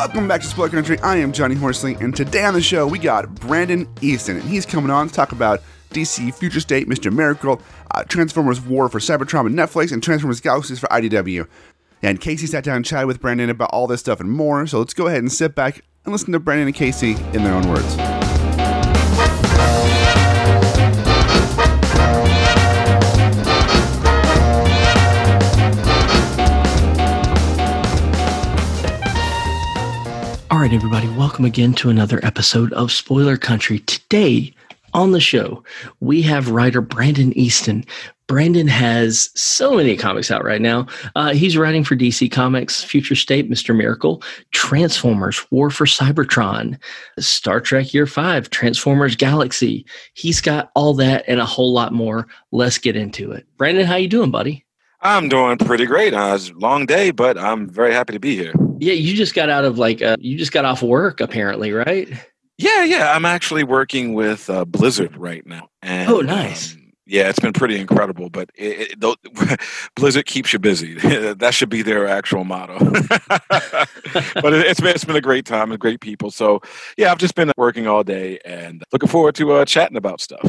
Welcome back to Spoiler Country. I am Johnny Horsley, and today on the show we got Brandon Easton, and he's coming on to talk about DC Future State, Mr. Miracle, uh, Transformers War for Cybertron and Netflix, and Transformers Galaxies for IDW. And Casey sat down and chatted with Brandon about all this stuff and more, so let's go ahead and sit back and listen to Brandon and Casey in their own words. All right, everybody, welcome again to another episode of Spoiler Country. Today on the show, we have writer Brandon Easton. Brandon has so many comics out right now. Uh, he's writing for DC Comics, Future State, Mr. Miracle, Transformers, War for Cybertron, Star Trek Year 5, Transformers Galaxy. He's got all that and a whole lot more. Let's get into it. Brandon, how you doing, buddy? I'm doing pretty great. Uh, it's a long day, but I'm very happy to be here. Yeah, you just got out of like uh, you just got off work apparently, right? Yeah, yeah. I'm actually working with uh, Blizzard right now. And, oh, nice. Um, yeah, it's been pretty incredible, but it, it, Blizzard keeps you busy. that should be their actual motto. but it, has been it's been a great time and great people. So yeah, I've just been working all day and looking forward to uh, chatting about stuff.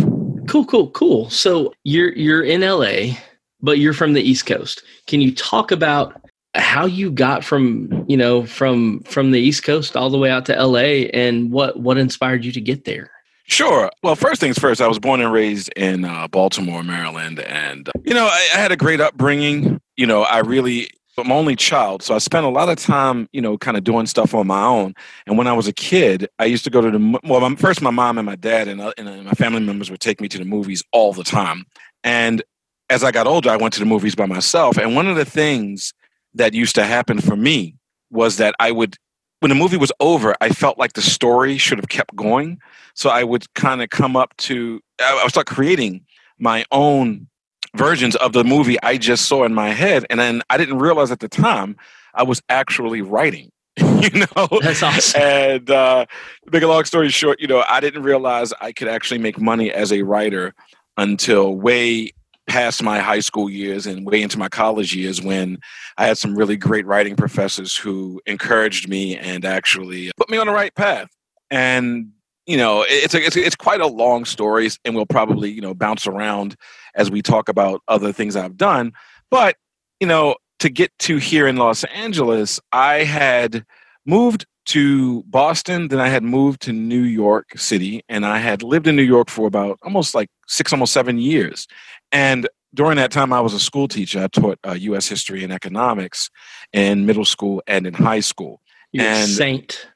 Cool, cool, cool. So you're you're in LA, but you're from the East Coast. Can you talk about how you got from you know from from the east coast all the way out to la and what what inspired you to get there Sure. Well, first things first, I was born and raised in uh, Baltimore, Maryland. And, you know, I, I, had a great upbringing. You know, I really, I'm only child. So I spent a lot of time, you know, kind of doing stuff on my own. And when I was a kid, I used to go to the, well, my, first my mom and my dad and, uh, and uh, my family members would take me to the movies all the time. And as I got older, I went to the movies by myself. And one of the things that used to happen for me was that I would, when the movie was over, I felt like the story should have kept going. So I would kind of come up to, I would start creating my own versions of the movie I just saw in my head. And then I didn't realize at the time I was actually writing. you know that's awesome and uh make a long story short you know i didn't realize i could actually make money as a writer until way past my high school years and way into my college years when I had some really great writing professors who encouraged me and actually put me on the right path. And you know, it's a, it's it's quite a long story, and we'll probably you know bounce around as we talk about other things I've done. But you know, to get to here in Los Angeles, I had moved to Boston, then I had moved to New York City, and I had lived in New York for about almost like six, almost seven years. And during that time, I was a school teacher. I taught uh, U.S. history and economics in middle school and in high school. You're and saint.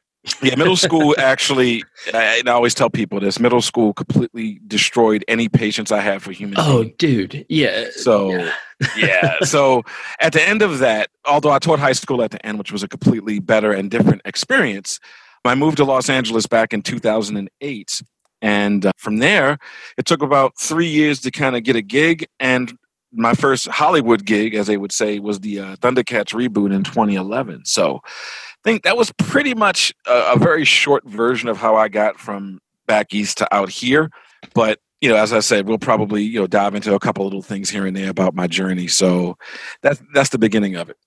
yeah, middle school actually. I, I, always tell people this: middle school completely destroyed any patience I have for human. Oh, beings. dude, yeah. So, yeah. yeah. So, at the end of that, although I taught high school at the end, which was a completely better and different experience, I moved to Los Angeles back in 2008 and uh, from there, it took about three years to kind of get a gig. And my first Hollywood gig, as they would say, was the uh, Thundercats reboot in 2011. So I think that was pretty much a, a very short version of how I got from back east to out here. But you know, as I said, we'll probably you know dive into a couple little things here and there about my journey. So that's that's the beginning of it.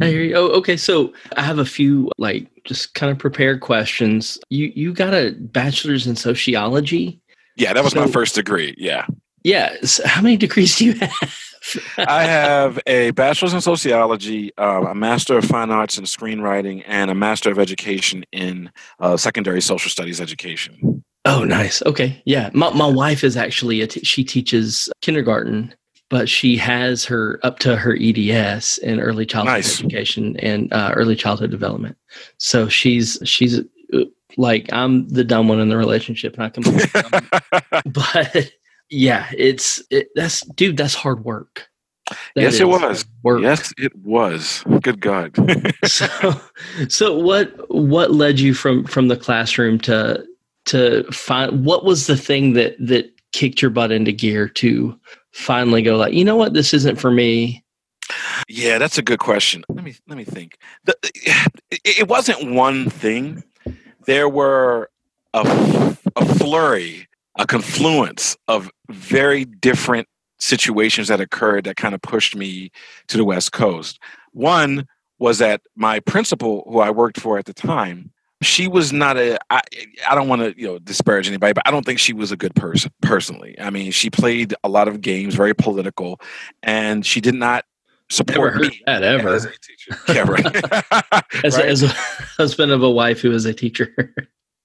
I hear you. Oh, okay. So I have a few like just kind of prepared questions. You you got a bachelor's in sociology? Yeah, that was so, my first degree. Yeah. Yeah. So how many degrees do you have? I have a bachelor's in sociology, uh, a master of fine arts in screenwriting, and a master of education in uh, secondary social studies education. Oh, nice. Okay, yeah. My my wife is actually a t- she teaches kindergarten, but she has her up to her EDS in early childhood Nice. education and uh, early childhood development. So she's she's uh, like I'm the dumb one in the relationship, and I can. but yeah, it's it, that's dude. That's hard work. That Yes, it was. Work. yes, it was. Good God. so so what what led you from from the classroom to to find what was the thing that that kicked your butt into gear to finally go like you know what this isn't for me Yeah, that's a good question. Let me let me think. The, it, wasn't one thing. There were a, a flurry, a confluence of very different situations that occurred that kind of pushed me to the West Coast. One was that my principal, who I worked for at the time, she was not a. I, I don't want to you know disparage anybody, but I don't think she was a good person personally. I mean, she played a lot of games, very political, and she did not never support heard me that ever as a teacher. Yeah, right. as, Right? as a husband of a wife who is a teacher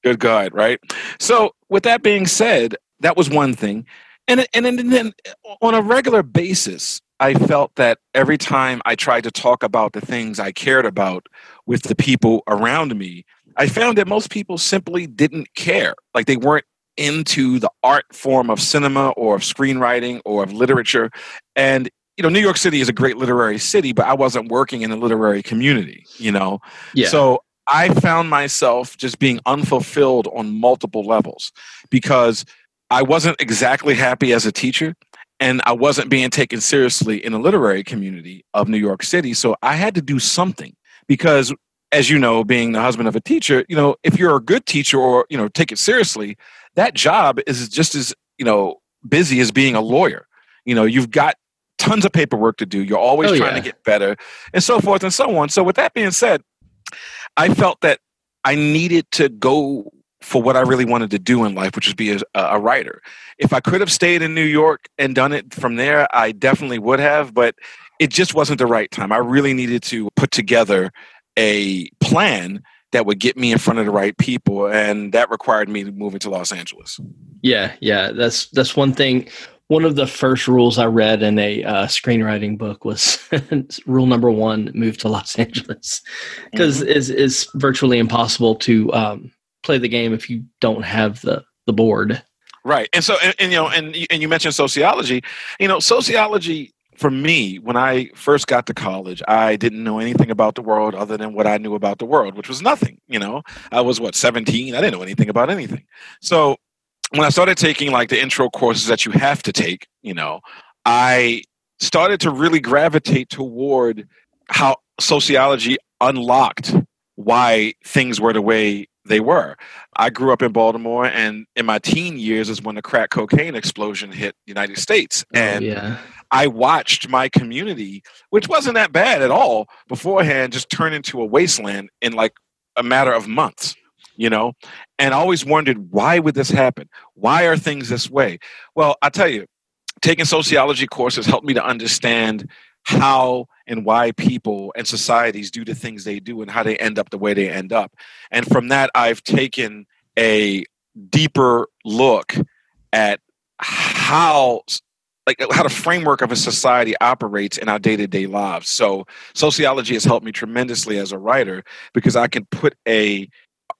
Good God, right? So, with that being said, that was one thing, and and then, and then on a regular basis, I felt that every time I tried to talk about the things I cared about with the people around me, I found that most people simply didn't care. Like they weren't into the art form of cinema or of screenwriting or of literature, and you know, New York City is a great literary city, but I wasn't working in the literary community. You know, yeah so I found myself just being unfulfilled on multiple levels because I wasn't exactly happy as a teacher and I wasn't being taken seriously in the literary community of New York City. So I had to do something because as you know, being the husband of a teacher, you know, if you're a good teacher or, you know, take it seriously, that job is just as, you know, busy as being a lawyer. You know, you've got tons of paperwork to do. You're always Oh, trying yeah. to get better and so forth and so on. So with that being said, I felt that I needed to go for what I really wanted to do in life, which is be a, a writer. If I could have stayed in New York and done it from there, I definitely would have, but it just wasn't the right time. I really needed to put together a plan that would get me in front of the right people, and that required me moving to Los Angeles. Yeah, yeah, that's that's one thing. One of the first rules I read in a uh, screenwriting book was rule number one: move to Los Angeles, because it's it's virtually impossible to um, play the game if you don't have the the board. Right. And so, and, and, you know, and and you mentioned sociology. You know, sociology for me, when I first got to college, I didn't know anything about the world other than what I knew about the world, which was nothing. You know, I was what seventeen. I didn't know anything about anything. So when I started taking like the intro courses that you have to take, you know, I started to really gravitate toward how sociology unlocked why things were the way they were. I grew up in Baltimore, and in my teen years is when the crack cocaine explosion hit the United States. Oh, and oh, yeah, I watched my community, which wasn't that bad at all beforehand, just turn into a wasteland in like a matter of months, you know? And I always wondered, why would this happen? Why are things this way? Well, I tell you, taking sociology courses helped me to understand how and why people and societies do the things they do and how they end up the way they end up. And from that, I've taken a deeper look at how like how the framework of a society operates in our day-to-day lives so sociology has helped me tremendously as a writer because i can put a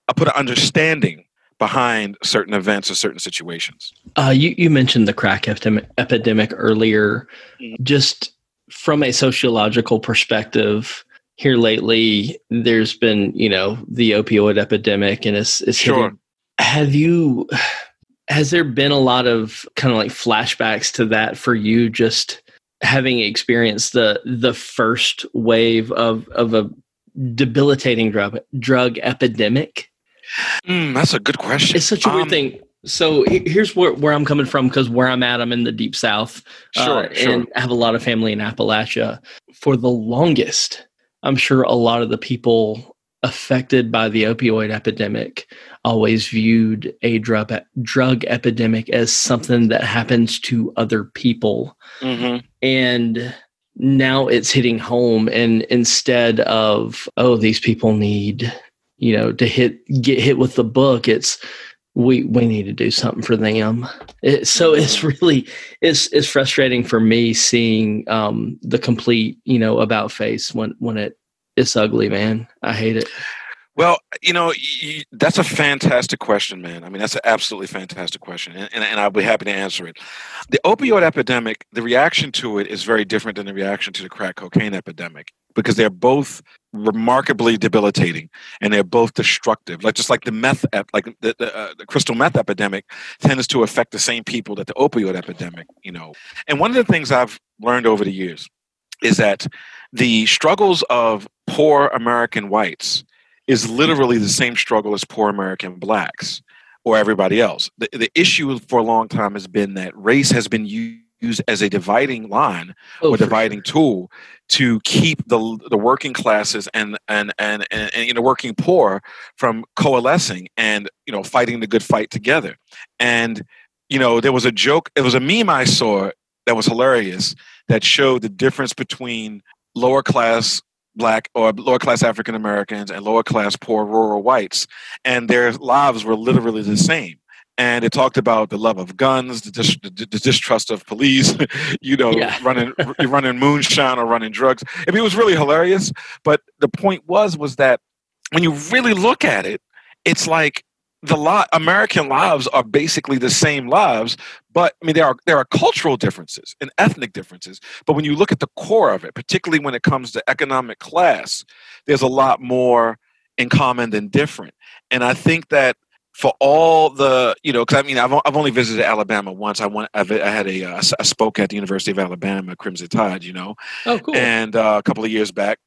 i put an understanding behind certain events or certain situations uh, you you mentioned the crack epidemic, epidemic earlier. Mhm. Just from a sociological perspective, here lately, there's been you know the opioid epidemic, and it's it's Sure. hitting have you has there been a lot of kind of like flashbacks to that for you just having experienced the the first wave of of a debilitating drug drug epidemic? Mm, that's a good question. It's such a weird Um, thing. So here's where, where i'm coming from because where i'm at i'm in the deep south Sure, uh, sure. and I have a lot of family in appalachia. For the longest i'm sure a lot of the people affected by the opioid epidemic always viewed a drug drug epidemic as something that happens to other people. Mm-hmm. and now it's hitting home and instead of oh these people need you know to hit get hit with the book it's we we need to do something for them. It, so it's really it's it's frustrating for me seeing um the complete you know about face when when it it's ugly man i hate it Well, you know, y- that's a fantastic question, man. I mean, that's an absolutely fantastic question, and, and, and I'll be happy to answer it. The opioid epidemic, the reaction to it is very different than the reaction to the crack cocaine epidemic because they're both remarkably debilitating and they're both destructive. Like just like the meth, ep- like the the, uh, the crystal meth epidemic tends to affect the same people that the opioid epidemic, you know. And one of the things I've learned over the years is that the struggles of poor American whites is literally the same struggle as poor American blacks or everybody else. The, the issue for a long time has been that race has been used as a dividing line Oh, or dividing tool to keep the the working classes and and, and and and you know working poor from coalescing and you know fighting the good fight together. And you know there was a joke, it was a meme I saw that was hilarious that showed the difference between lower class black or lower class African Americans and lower class poor rural whites, and their lives were literally the same. And it talked about the love of guns, the, dis- the, distrust of police, you know, Yeah. running running moonshine or running drugs. I mean, it was really hilarious. But the point was was that when you really look at it, it's like the lot American lives are basically the same lives, but I mean there are there are cultural differences and ethnic differences. But when you look at the core of it, particularly when it comes to economic class, there's a lot more in common than different. And I think that for all the you know, because I mean I've I've only visited Alabama once. I went I've, I had a uh, I spoke at the University of Alabama Crimson Tide, you know, oh cool and uh, a couple of years back.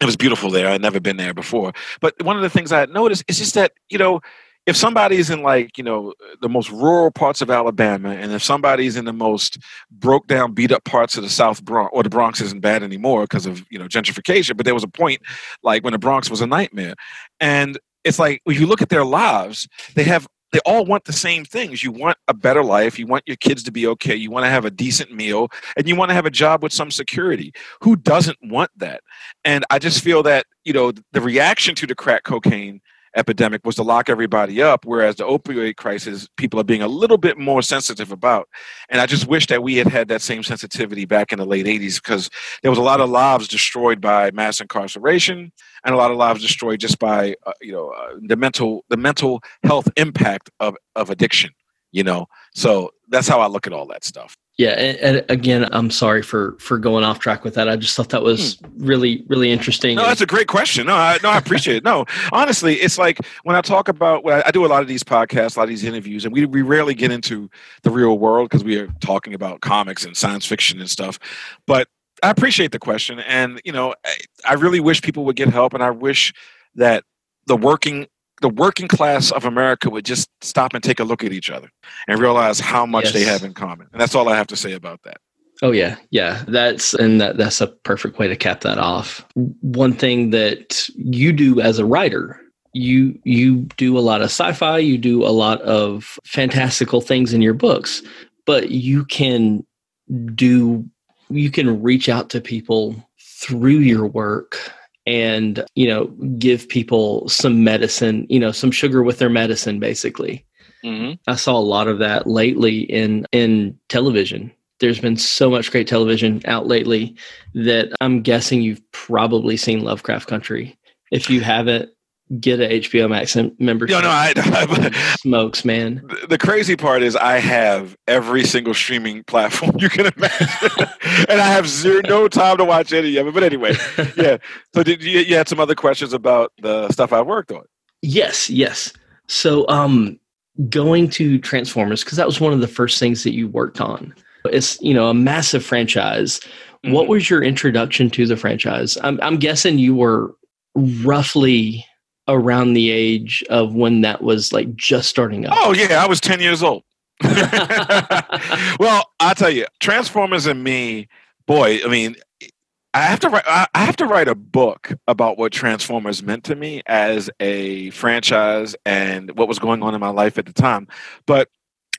It was beautiful there. I'd never been there before. But one of the things I had noticed is just that, you know, if somebody's in like, you know, the most rural parts of Alabama, and if somebody's in the most broke down, beat up parts of the South Bronx, or the Bronx isn't bad anymore because of, you know, gentrification, but there was a point like when the Bronx was a nightmare. And it's like, when you look at their lives, they have they all want the same things. You want a better life. You want your kids to be okay. You want to have a decent meal and you want to have a job with some security. Who doesn't want that? And I just feel that, you know, the reaction to the crack cocaine epidemic was to lock everybody up, whereas the opioid crisis, people are being a little bit more sensitive about. And I just wish that we had had that same sensitivity back in the late 80s because there was a lot of lives destroyed by mass incarceration and a lot of lives destroyed just by, uh, you know, uh, the mental the mental health impact of, of addiction, you know. So that's how I look at all that stuff. Yeah, and, and again, I'm sorry for for going off track with that. I just thought that was really really interesting. Hmm. No, that's a great question. No, I, no, I appreciate it. No, honestly, it's like when I talk about when I, I do a lot of these podcasts, a lot of these interviews, and we we rarely get into the real world because we are talking about comics and science fiction and stuff. But I appreciate the question, and you know, I, I really wish people would get help, and I wish that the working the working class of America would just stop and take a look at each other and realize how much they have in common. And that's all I have to say about that. Oh yeah, yeah. That's and that that's a perfect way to cap that off. One thing that you do as a writer, you you do a lot of sci-fi, you do a lot of fantastical things in your books, but you can do you can reach out to people through your work and, you know, give people some medicine, you know, some sugar with their medicine basically. Mm-hmm. I saw a lot of that lately in in television. There's been so much great television out lately that I'm guessing you've probably seen Lovecraft Country. If you haven't, get a HBO Max mem- membership. No, no, I, smokes, man. the- crazy part is I have every single streaming platform you can imagine, and I have zero no time to watch any of it. But anyway, yeah. So did you, you had some other questions about the stuff I worked on? Yes, yes. So, um, going to Transformers because that was one of the first things that you worked on. It's you know a massive franchise. What Mhm. was your introduction to the franchise? I'm I'm guessing you were roughly around the age of when that was like just starting up. Oh yeah, I was ten years old. well, I'll tell you, Transformers and me, boy. I mean, I have to write. I have to write a book about what Transformers meant to me as a franchise and what was going on in my life at the time. But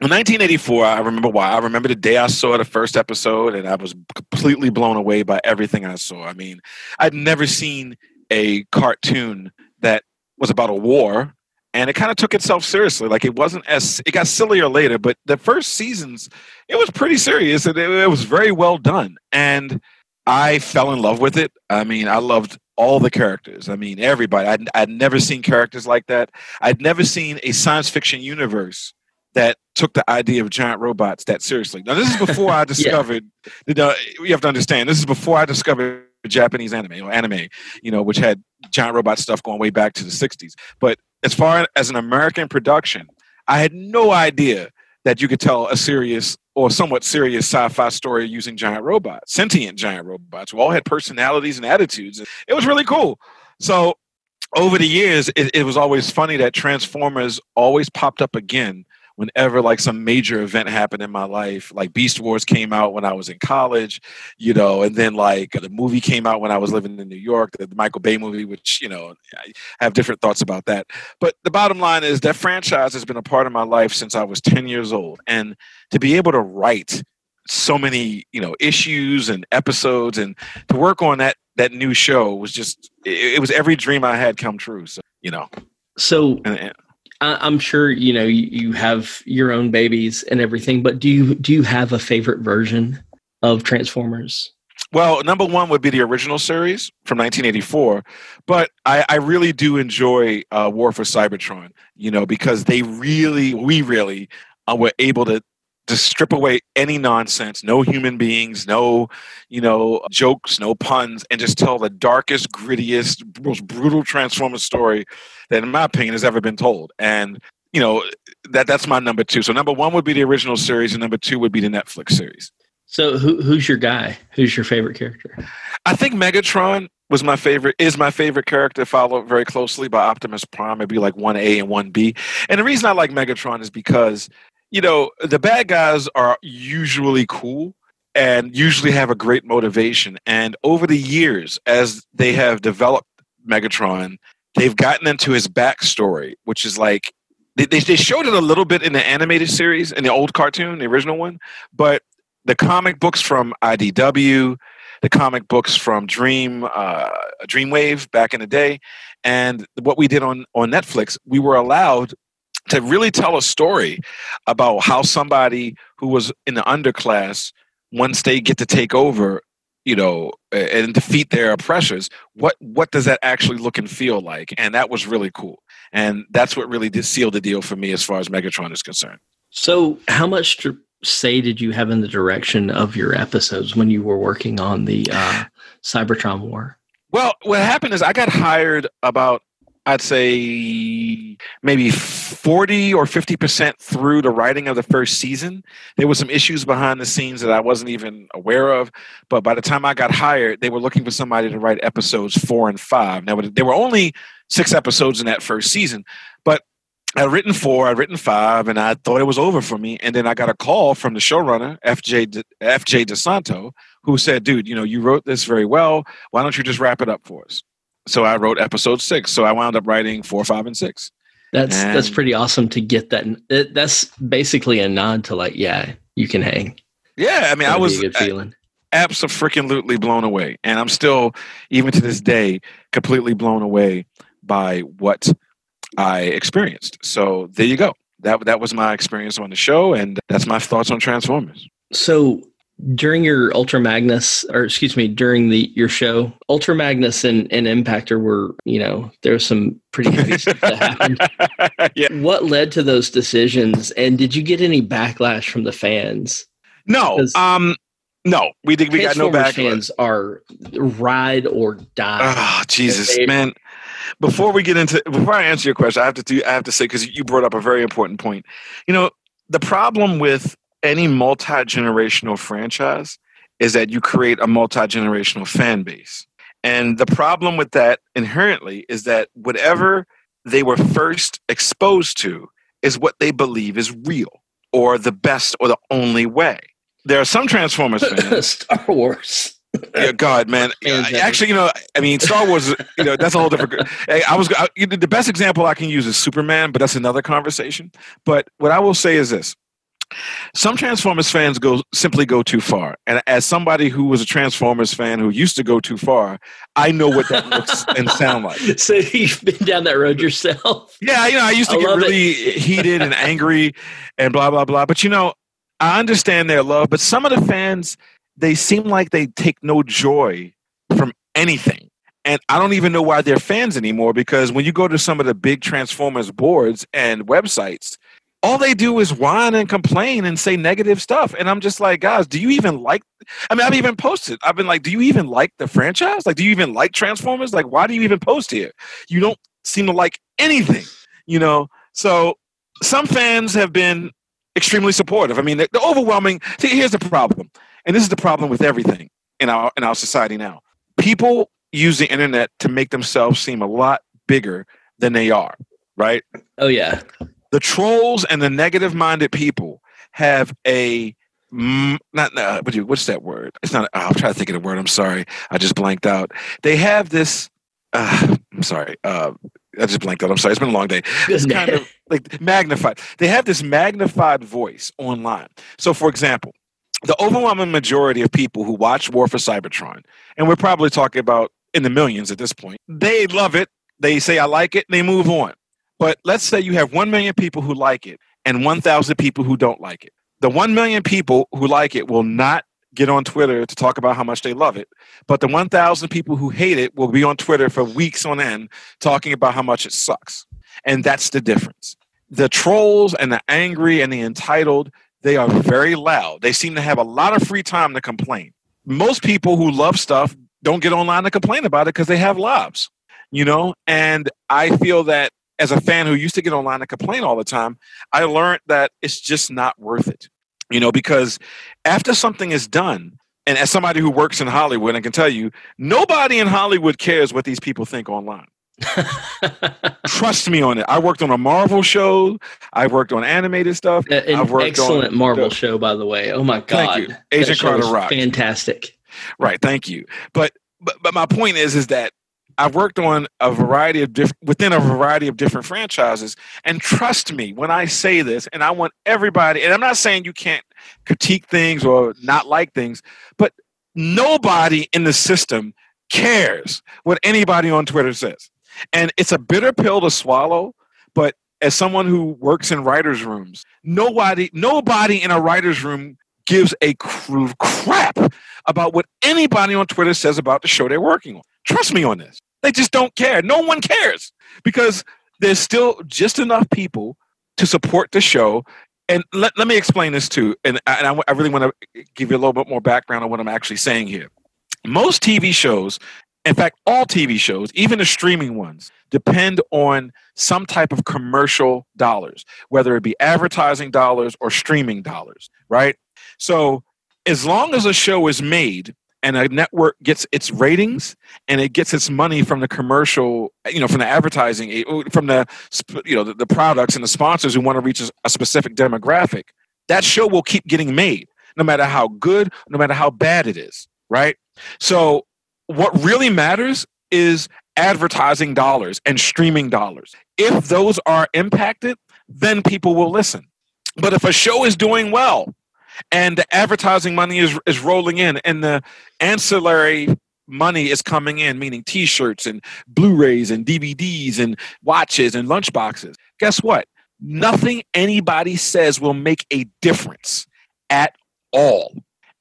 in 1984, I remember why. I remember the day I saw the first episode, and I was completely blown away by everything I saw. I mean, I'd never seen a cartoon that was about a war and it kind of took itself seriously. Like it wasn't as it got sillier later, but the first seasons it was pretty serious and it, it was very well done. And I fell in love with it. I mean, I loved all the characters. I mean, everybody. I'd, I'd never seen characters like that. I'd never seen a science fiction universe that took the idea of giant robots that seriously. Now, this is before I discovered. yeah. you, know, you have to understand. This is before I discovered Japanese anime or anime, you know, which had giant robot stuff going way back to the '60s. But as far as an American production, I had no idea that you could tell a serious or somewhat serious sci-fi story using giant robots, sentient giant robots who all had personalities and attitudes. It was really cool. So over the years, it, it was always funny that Transformers always popped up again whenever like some major event happened in my life like beast wars came out when i was in college you know and then like the movie came out when i was living in new york the, michael bay movie which you know i have different thoughts about that. But the bottom line is that franchise has been a part of my life since i was 10 years old and to be able to write so many you know issues and episodes and to work on that that new show was just it, it was every dream i had come true so you know. So and, and, I'm sure you know you have your own babies and everything, but do you do you have a favorite version of Transformers? Well, number one would be the original series from 1984, but I, I really do enjoy uh, War for Cybertron. You know, because they really, we really uh, were able to to strip away any nonsense, no human beings, no, you know, jokes, no puns, and just tell the darkest, grittiest, most brutal Transformers story that, in my opinion, has ever been told. And you know, that that's my number two. So number one would be the original series, and number two would be the Netflix series. So who, who's your guy? Who's your favorite character? I think Megatron was my favorite is my favorite character followed very closely by Optimus Prime. It'd be like one A and one B. And the reason I like Megatron is because you know, the bad guys are usually cool and usually have a great motivation. And over the years, as they have developed Megatron, they've gotten into his backstory, which is like they, they showed it a little bit in the animated series, in the old cartoon, the original one, but the comic books from IDW, the comic books from Dream, uh, Dreamwave back in the day, and what we did on on Netflix, we were allowed to really tell a story about how somebody who was in the underclass once they get to take over you know and defeat their oppressors what what does that actually look and feel like? And that was really cool. And that's what really did seal the deal for me as far as megatron is concerned. So how much to say did you have in the direction of your episodes when you were working on the uh, cybertron war? Well what happened is i got hired about I'd say maybe 40 or 50% through the writing of the first season. There were some issues behind the scenes that I wasn't even aware of. But by the time I got hired, they were looking for somebody to write episodes four and five. Now, there were only six episodes in that first season, but I'd written four, I'd written five, and I thought it was over for me. And then I got a call from the showrunner, FJ, De, FJ DeSanto, who said, dude, you know, you wrote this very well. Why don't you just wrap it up for us? So I wrote episode six. So I wound up writing four, five, and six. That's and that's pretty awesome to get that. That's basically a nod to like, yeah, you can hang. Yeah, I mean, I was a good feeling. Absolutely blown away, and I'm still, even to this day, completely blown away by what I experienced. So there you go. That that was my experience on the show, and that's my thoughts on Transformers. So during your Ultra Magnus, or excuse me, during the your show, Ultra Magnus and, and Impactor were, you know, there was some pretty heavy stuff that happened. yeah. What led to those decisions, and did you get any backlash from the fans? No, um, no, we did. We got no backlash. Fans are ride or die. Oh, Jesus, they, man! Before we get into, before I answer your question, I have to do, I have to say because you brought up a very important point. You know, the problem with any multi generational franchise is that you create a multi generational fan base. And the problem with that inherently is that whatever they were first exposed to is what they believe is real or the best or the only way. There are some Transformers fans. Star Wars. yeah, God, man. Actually, you know, I mean, Star Wars. You know, that's a whole different. Hey, I was I, the best example I can use is Superman, but that's another conversation. But what I will say is this: some Transformers fans go simply go too far, and as somebody who was a Transformers fan who used to go too far, I know what that looks and sound like. So you've been down that road yourself. Yeah, you know, I used to I get really heated and angry and blah blah blah. But you know, I understand their love, but some of the fans they seem like they take no joy from anything. And I don't even know why they're fans anymore because when you go to some of the big Transformers boards and websites, all they do is whine and complain and say negative stuff. And I'm just like, guys, do you even like? I mean, I've even posted. I've been like, do you even like the franchise? Like, do you even like Transformers? Like, why do you even post here? You don't seem to like anything, you know? So some fans have been extremely supportive. I mean, the, overwhelming. See, here's the problem, and this is the problem with everything in our in our society now. People use the internet to make themselves seem a lot bigger than they are. Right? Oh yeah. The trolls and the negative-minded people have a not uh, what do you- what's that word? It's not. oh, I'm trying to think of the word. I'm sorry. I just blanked out. They have this. Uh, I'm sorry. Uh, I just blanked out. I'm sorry. It's been a long day. It's kind of like magnified. They have this magnified voice online. So, for example, the overwhelming majority of people who watch War for Cybertron, and we're probably talking about in the millions at this point, they love it. They say, I like it, and they move on. But let's say you have 1 million people who like it and 1,000 people who don't like it. The 1 million people who like it will not get on Twitter to talk about how much they love it. But the 1,000 people who hate it will be on Twitter for weeks on end talking about how much it sucks. And that's the difference. The trolls and the angry and the entitled, they are very loud. They seem to have a lot of free time to complain. Most people who love stuff don't get online to complain about it because they have lives, you know? And I feel that as a fan who used to get online and complain all the time, I learned that it's just not worth it, you know, because after something is done, and as somebody who works in Hollywood, I can tell you, nobody in Hollywood cares what these people think online. Trust me on it. I worked on a Marvel show. I've worked on animated stuff. An I've worked excellent on- Marvel show, by the way. Oh my god. Agent Carter rocked. Fantastic. Right. Thank you. But but but my point is is that I've worked on a variety of different within a variety of different franchises, and trust me when I say this, and I want everybody. And I'm not saying you can't critique things or not like things, but nobody in the system cares what anybody on Twitter says, and it's a bitter pill to swallow. But as someone who works in writers' rooms, nobody nobody in a writers' room gives a cr- crap about what anybody on Twitter says about the show they're working on. Trust me on this. They just don't care. No one cares because there's still just enough people to support the show. And let, let me explain this too. And, and I, I really want to give you a little bit more background on what I'm actually saying here. Most TV shows, in fact, all TV shows, even the streaming ones, depend on some type of commercial dollars, whether it be advertising dollars or streaming dollars, right? So as long as a show is made and a network gets its ratings and it gets its money from the commercial, you know, from the advertising, eh, from the, you know, the, the products and the sponsors who want to reach a, a specific demographic, that show will keep getting made, no matter how good, no matter how bad it is, right? So what really matters is advertising dollars and streaming dollars. If those are impacted, then people will listen. But if a show is doing well and the advertising money is, is rolling in and the ancillary money is coming in, meaning t shirts and Blu rays and DVDs and watches and lunchboxes, guess what? Nothing anybody says will make a difference at all.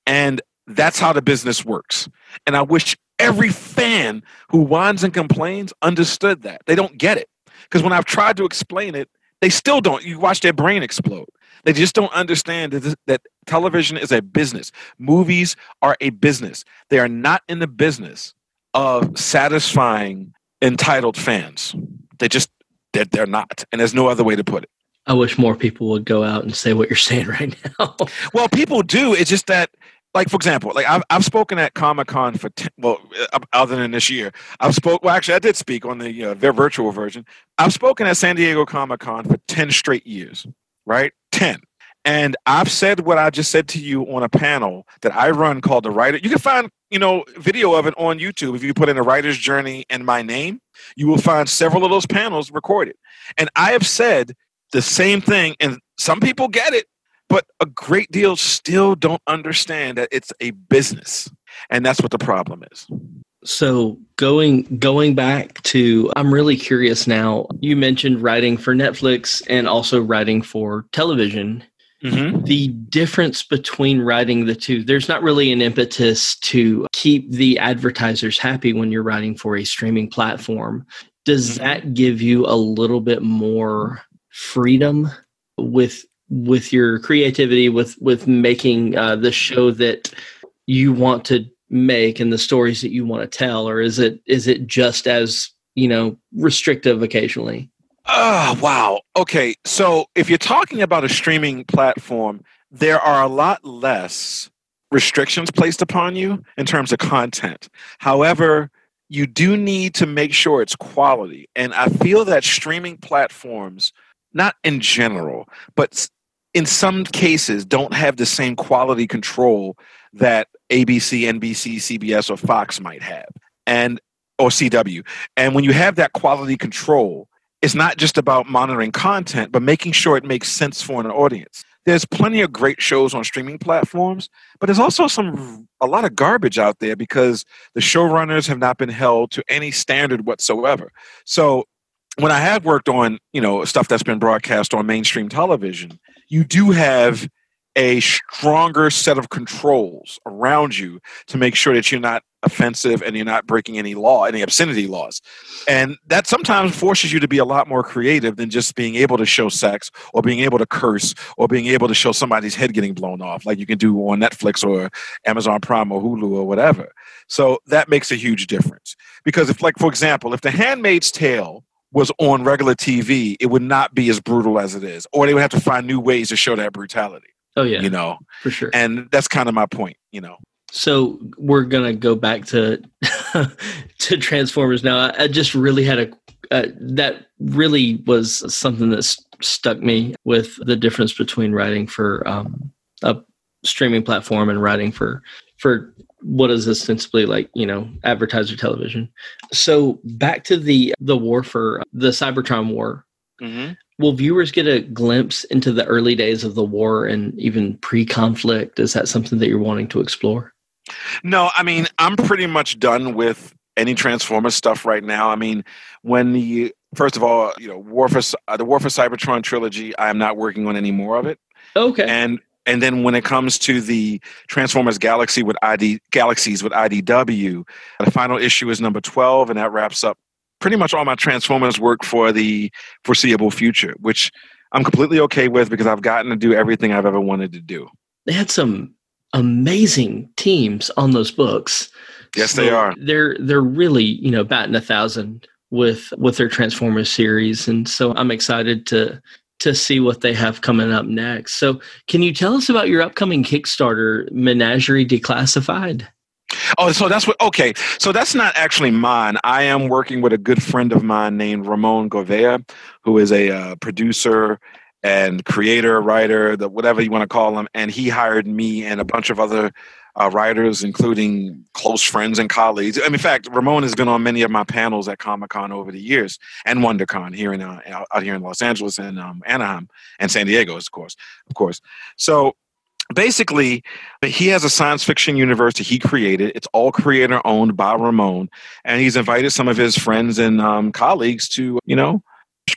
And that's how the business works. And I wish every fan who whines and complains understood that. They don't get it. Because when I've tried to explain it, they still don't. You watch their brain explode. They just don't understand that, this, that television is a business. Movies are a business. They are not in the business of satisfying entitled fans. They just, they're, they're not. And there's no other way to put it. I wish more people would go out and say what you're saying right now. Well, people do. It's just that, like for example, like I've I've spoken at Comic Con for ten, well, uh, other than this year, I've spoke. Well, actually, I did speak on the uh, their virtual version. I've spoken at San Diego Comic Con for ten straight years, right? Ten, And I've said what I just said to you on a panel that I run called the writer. You can find, you know, video of it on YouTube. If you put in a writer's journey and my name, you will find several of those panels recorded. And I have said the same thing, and some people get it, but a great deal still don't understand that it's a business. And that's what the problem is. So going going back to I'm really curious now. You mentioned writing for Netflix and also writing for television. Mm-hmm. The difference between writing the two, there's not really an impetus to keep the advertisers happy when you're writing for a streaming platform. Does mm-hmm. that give you a little bit more freedom with with your creativity, with with making uh, the show that you want to make and the stories that you want to tell, or is it is it just as you know restrictive occasionally? Oh, wow. Okay. So if you're talking about a streaming platform, there are a lot less restrictions placed upon you in terms of content. However, you do need to make sure it's quality. And I feel that streaming platforms, not in general, but in some cases, don't have the same quality control that ABC, NBC, CBS, or Fox might have. And or CW. And when you have that quality control, it's not just about monitoring content, but making sure it makes sense for an audience. There's plenty of great shows on streaming platforms, but there's also some a lot of garbage out there because the showrunners have not been held to any standard whatsoever. So when I have worked on, you know, stuff that's been broadcast on mainstream television, you do have a stronger set of controls around you to make sure that you're not offensive and you're not breaking any law, any obscenity laws. And that sometimes forces you to be a lot more creative than just being able to show sex or being able to curse or being able to show somebody's head getting blown off, like you can do on Netflix or Amazon Prime or Hulu or whatever. So that makes a huge difference. Because if, like, for example, if The Handmaid's Tale was on regular TV, it would not be as brutal as it is, or they would have to find new ways to show that brutality. Oh yeah, you know, for sure. And that's kind of my point, you know. So we're gonna go back to to Transformers now. I, I just really had a uh, that really was something that st- stuck me with the difference between writing for um, a streaming platform and writing for for what is ostensibly like you know advertiser television. So back to the the war for the Cybertron war. Mm-hmm will viewers get a glimpse into the early days of the war and even pre-conflict? Is that something that you're wanting to explore? No i mean i'm pretty much done with any transformers stuff right now. I mean when the first of all you know war for uh, the war for cybertron trilogy i am not working on any more of it. Okay. And and then when it comes to the Transformers Galaxy with ID Galaxies with IDW, the final issue is number 12 and that wraps up pretty much all my Transformers work for the foreseeable future, which I'm completely okay with because I've gotten to do everything I've ever wanted to do. They had some amazing teams on those books. Yes, so they are. They're they're really you know batting a thousand with with their Transformers series, and so I'm excited to to see what they have coming up next. So, can you tell us about your upcoming Kickstarter, Menagerie Declassified? Oh, so that's what. Okay, so that's not actually mine. I am working with a good friend of mine named Ramon Govea, who is a uh, producer and creator, writer, the whatever you want to call him. And he hired me and a bunch of other uh, writers, including close friends and colleagues. Mean, in fact, Ramon has been on many of my panels at Comic Con over the years, and WonderCon here in uh, out here in Los Angeles and um, Anaheim and San Diego, of course, of course. So basically he has a science fiction universe that he created. It's all creator owned by ramon and he's invited some of his friends and um, colleagues to you know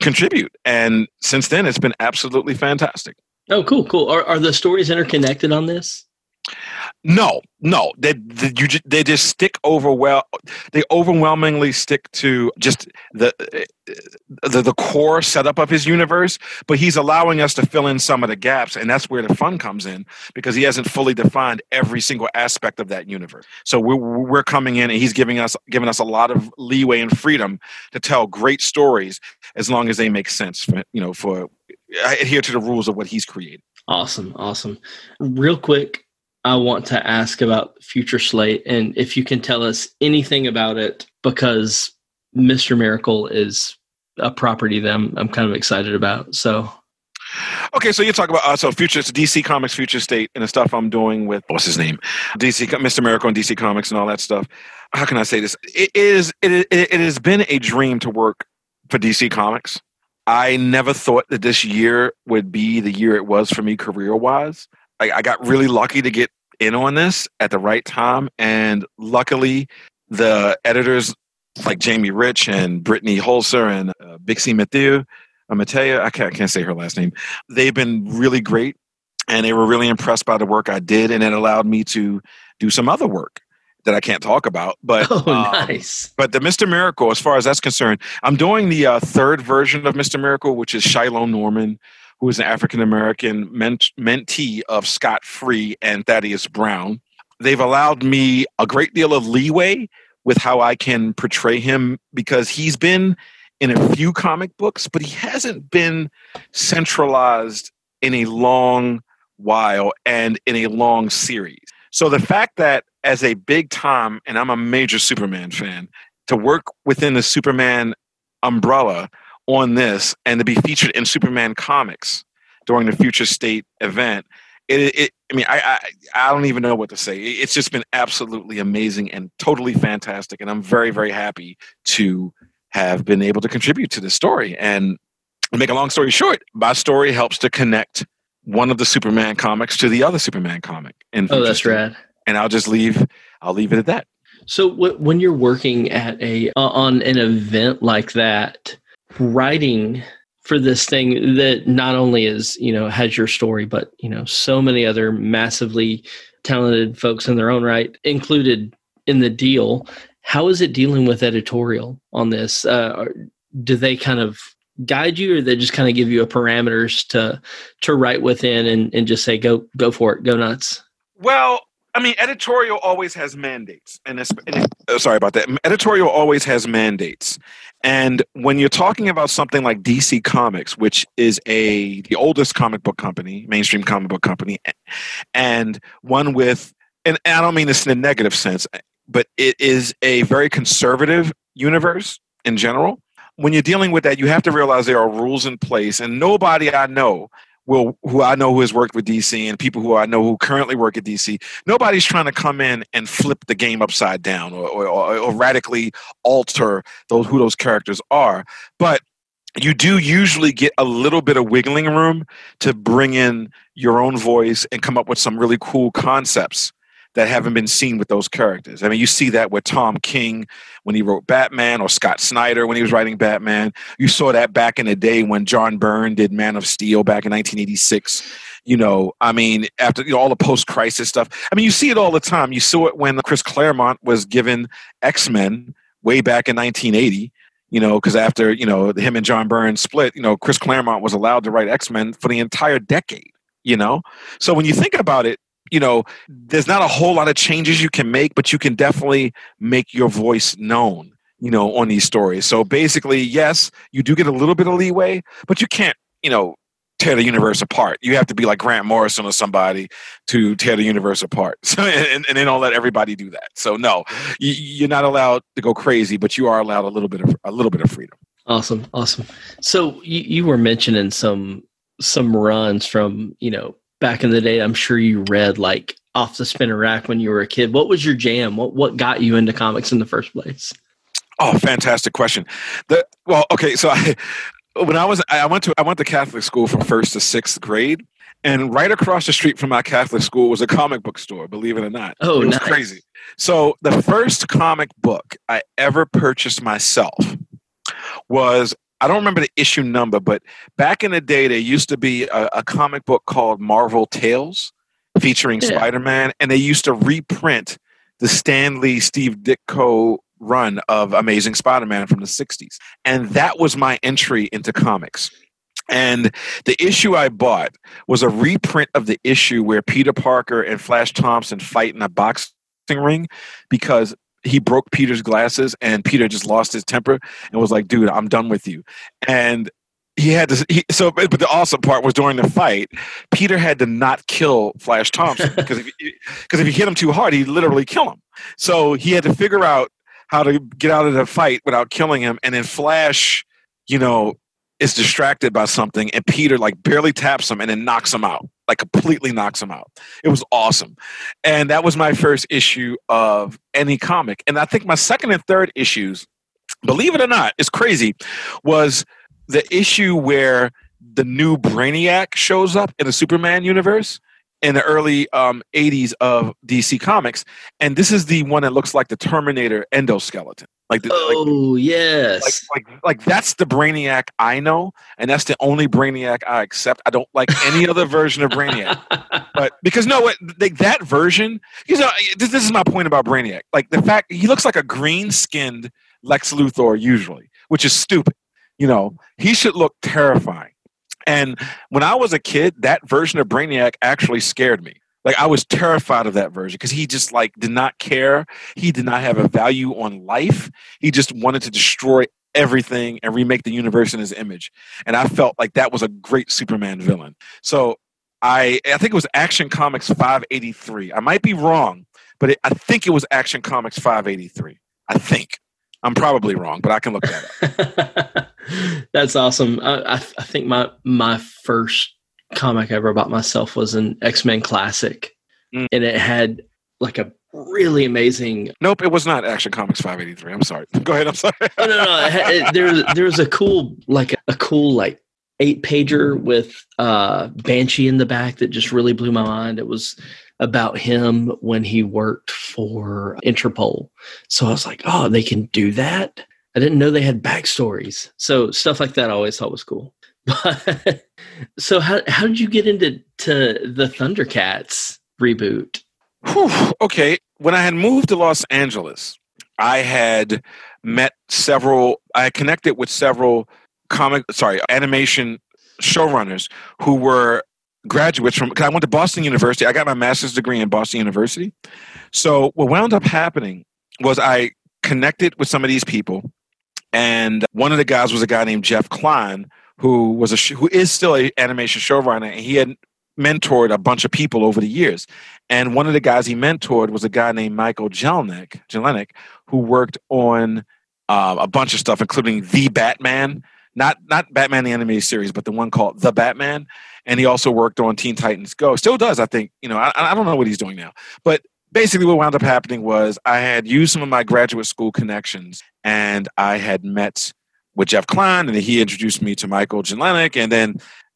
contribute. And since then it's been absolutely fantastic. Oh cool cool. Are, are the stories interconnected on this no, no, they they, you, they just stick over well. They overwhelmingly stick to just the, the the core setup of his universe, but he's allowing us to fill in some of the gaps, and that's where the fun comes in because he hasn't fully defined every single aspect of that universe. So we're we're coming in, and he's giving us giving us a lot of leeway and freedom to tell great stories as long as they make sense. For, you know, for I adhere to the rules of what he's created. Awesome, awesome. Real quick, I want to ask about Future State and if you can tell us anything about it because Mr. Miracle is a property that I'm, I'm kind of excited about. So, Okay, so you talk about uh, so future DC Comics Future State and the stuff I'm doing with what's his name, DC Mr. Miracle and DC Comics and all that stuff. How can I say this? It is it, it, it has been a dream to work for DC Comics. I never thought that this year would be the year it was for me career wise. I, I got really lucky to get in on this at the right time, and luckily, the editors like Jamie Rich and Brittany Holzer and uh, Bixie Mathieu Matea, I can't, I can't say her last name. They've been really great and they were really impressed by the work I did, and it allowed me to do some other work that I can't talk about. But oh, um, nice. But the Mr. Miracle, as far as that's concerned, I'm doing the uh, third version of Mr. Miracle, which is Shiloh Norman, who is an African American ment- mentee of Scott Free and Thaddeus Brown. They've allowed me a great deal of leeway with how I can portray him because he's been in a few comic books, but he hasn't been centralized in a long while and in a long series. So the fact that as a big time, and I'm a major Superman fan, to work within the Superman umbrella on this and to be featured in Superman comics during the Future State event, it, it I mean, I, I I don't even know what to say. It's just been absolutely amazing and totally fantastic, and I'm very very happy to have been able to contribute to this story. And to make a long story short, my story helps to connect one of the Superman comics to the other Superman comic. And oh, that's rad. And I'll just leave. I'll leave it at that. So w- when you're working at a uh, on an event like that, writing for this thing that not only is you know has your story, but you know so many other massively talented folks in their own right included in the deal how is it dealing with editorial on this? Uh, do they kind of guide you, or they just kind of give you a parameters to to write within and, and just say go go for it, go nuts? Well, I mean, editorial always has mandates, and, it's, and it, oh, sorry about that. Editorial always has mandates, and when you're talking about something like DC Comics, which is a the oldest comic book company, mainstream comic book company, and one with and I don't mean this in a negative sense uh, but it is a very conservative universe in general. When you're dealing with that, you have to realize there are rules in place, and nobody I know will who I know who has worked with DC and people who I know who currently work at DC, nobody's trying to come in and flip the game upside down or, or, or radically alter those who those characters are. But you do usually get a little bit of wiggling room to bring in your own voice and come up with some really cool concepts that haven't been seen with those characters. I mean, you see that with Tom King when he wrote Batman or Scott Snyder when he was writing Batman. You saw that back in the day when John Byrne did Man of Steel back in 1986. You know, I mean, after you know, all the post crisis stuff. I mean, you see it all the time. You saw it when Chris Claremont was given X Men way back in 1980 you know, because after you know him and John Byrne split, you know, Chris Claremont was allowed to write X Men for the entire decade. You know, so when you think about it, you know, there's not a whole lot of changes you can make, but you can definitely make your voice known, you know, on these stories. So basically, yes, you do get a little bit of leeway, but you can't, you know, tear the universe apart. You have to be like Grant Morrison or somebody to tear the universe apart. So, and, and then don't let everybody do that. So no, you, are not allowed to go crazy, but you are allowed a little bit of a little bit of freedom. Awesome, awesome. So you, you were mentioning some some runs from you know back in the day, I'm sure you read like off the spinner rack when you were a kid. What was your jam? What what got you into comics in the first place? Oh, fantastic question. The well, okay, so I when I was I went to I went to Catholic school from first to sixth grade, and right across the street from my Catholic school was a comic book store. Believe it or not, oh, it was nice. crazy. So the first comic book I ever purchased myself was I don't remember the issue number, but back in the day, there used to be a, a comic book called Marvel Tales featuring yeah. Spider Man, and they used to reprint the Stan Lee Steve Ditko run of Amazing Spider Man from the 60s. And that was my entry into comics. And the issue I bought was a reprint of the issue where Peter Parker and Flash Thompson fight in a boxing ring because he broke Peter's glasses and Peter just lost his temper and was like, dude, I'm done with you. And he had to, he, so, but the awesome part was during the fight, Peter had to not kill Flash Thompson because if, because if he hit him too hard, he'd literally kill him. So he had to figure out how to get out of the fight without killing him. And then Flash, you know, is distracted by something and Peter like barely taps him and then knocks him out, like completely knocks him out. It was awesome. And that was my first issue of any comic. And I think my second and third issues, believe it or not, it's crazy, was the issue where the new Brainiac shows up in the Superman universe in the early um, 80s of DC Comics. And this is the one that looks like the Terminator endoskeleton. Like, the, oh like, yes, like, like, like that's the Brainiac I know, and that's the only Brainiac I accept. I don't like any other version of Brainiac, but because no, what like that version, you know, this, this is my point about Brainiac. Like the fact he looks like a green skinned Lex Luthor usually, which is stupid. You know, he should look terrifying. And when I was a kid, that version of Brainiac actually scared me. Like I was terrified of that version because he just like did not care. He did not have a value on life. He just wanted to destroy everything and remake the universe in his image. And I felt like that was a great Superman villain. So I I think it was Action Comics 583. I might be wrong, but it, I think it was Action Comics 583. I think. I'm probably wrong, but I can look that up. That's awesome. I, I, I, think my my first comic I ever bought myself was an X Men Classic, mm. and it had like a really amazing. Nope, it was not Action Comics 583. I'm sorry. Go ahead. I'm sorry. oh, no, no. It, it, there there was a cool like a cool like eight pager with uh Banshee in the back that just really blew my mind. It was about him when he worked for Interpol. So I was like, oh, they can do that. I didn't know they had backstories. So stuff like that I always thought was cool. But so how how did you get into to the Thundercats reboot? Whew, okay, when I had moved to Los Angeles, I had met several. I connected with several comic, sorry, animation showrunners who were graduates from. Cause I went to Boston University. I got my master's degree in Boston University. So what wound up happening was I connected with some of these people, and one of the guys was a guy named Jeff Klein, who was a who is still an animation showrunner, and he had mentored a bunch of people over the years. And one of the guys he mentored was a guy named Michael Jelenic, Jelenic who worked on uh, a bunch of stuff, including The Batman, not not Batman the animated series, but the one called The Batman. And he also worked on Teen Titans Go. Still does, I think. You know, I, I don't know what he's doing now, but basically what wound up happening was I had used some of my graduate school connections, and I had met with Jeff Klein, and he introduced me to Michael Jelenic, and then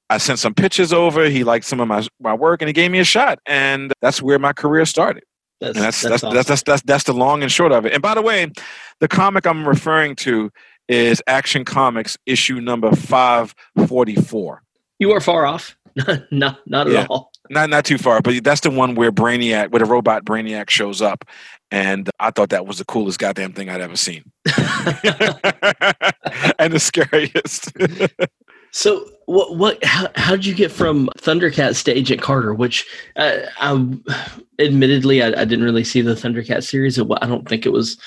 I sent some pitches over. He liked some of my my work, and he gave me a shot, and that's where my career started. That's that's that's, that's, that's, that's, that's that's the long and short of it. And by the way, the comic I'm referring to is Action Comics issue number five forty four. You are far off. not not at yeah. all. Not not too far, but that's the one where Brainiac, where the robot Brainiac shows up, and I thought that was the coolest goddamn thing I'd ever seen, and the scariest. so, what what how how did you get from Thundercat to Agent Carter? Which, uh, I admittedly I, I, didn't really see the Thundercat series. I don't think it was,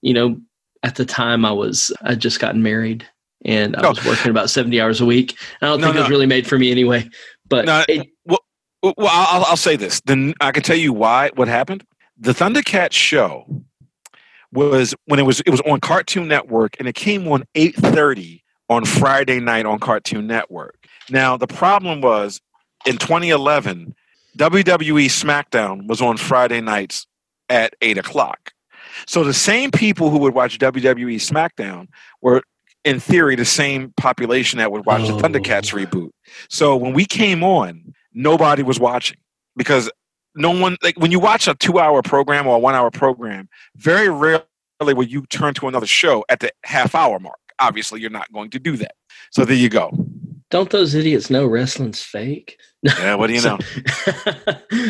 you know, at the time I was I just gotten married and I oh. was working about seventy hours a week. I don't no, think no. it was really made for me anyway. But no, it, well, well, I'll, I'll say this. Then I can tell you why. What happened? The Thundercat show was when it was it was on Cartoon Network, and it came on eight thirty on Friday night on Cartoon Network. Now the problem was in 2011, WWE SmackDown was on Friday nights at eight o'clock. So the same people who would watch WWE SmackDown were in theory the same population that would watch oh. the Thundercats reboot. So when we came on, nobody was watching because no one like when you watch a two hour program or a one hour program, very rarely will you turn to another show at the half hour mark. Obviously, you're not going to do that. So there you go. Don't those idiots know wrestling's fake? Yeah, what do you know?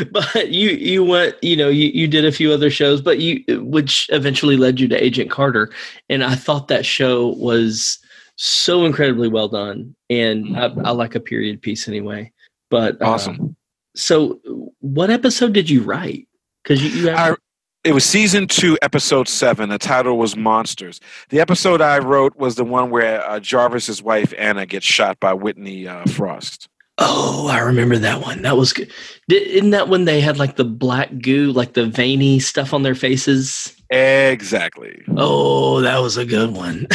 but you you went, you know, you, you did a few other shows, but you which eventually led you to Agent Carter. And I thought that show was so incredibly well done. And I, I like a period piece anyway. But uh, awesome. Uh, so what episode did you write? Because you, you I, it was season two, episode seven. The title was Monsters. The episode I wrote was the one where uh, Jarvis's wife Anna gets shot by Whitney uh, Frost. Oh, I remember that one. That was good. Isn't that when they had like the black goo, like the veiny stuff on their faces? Exactly. Oh, that was a good one.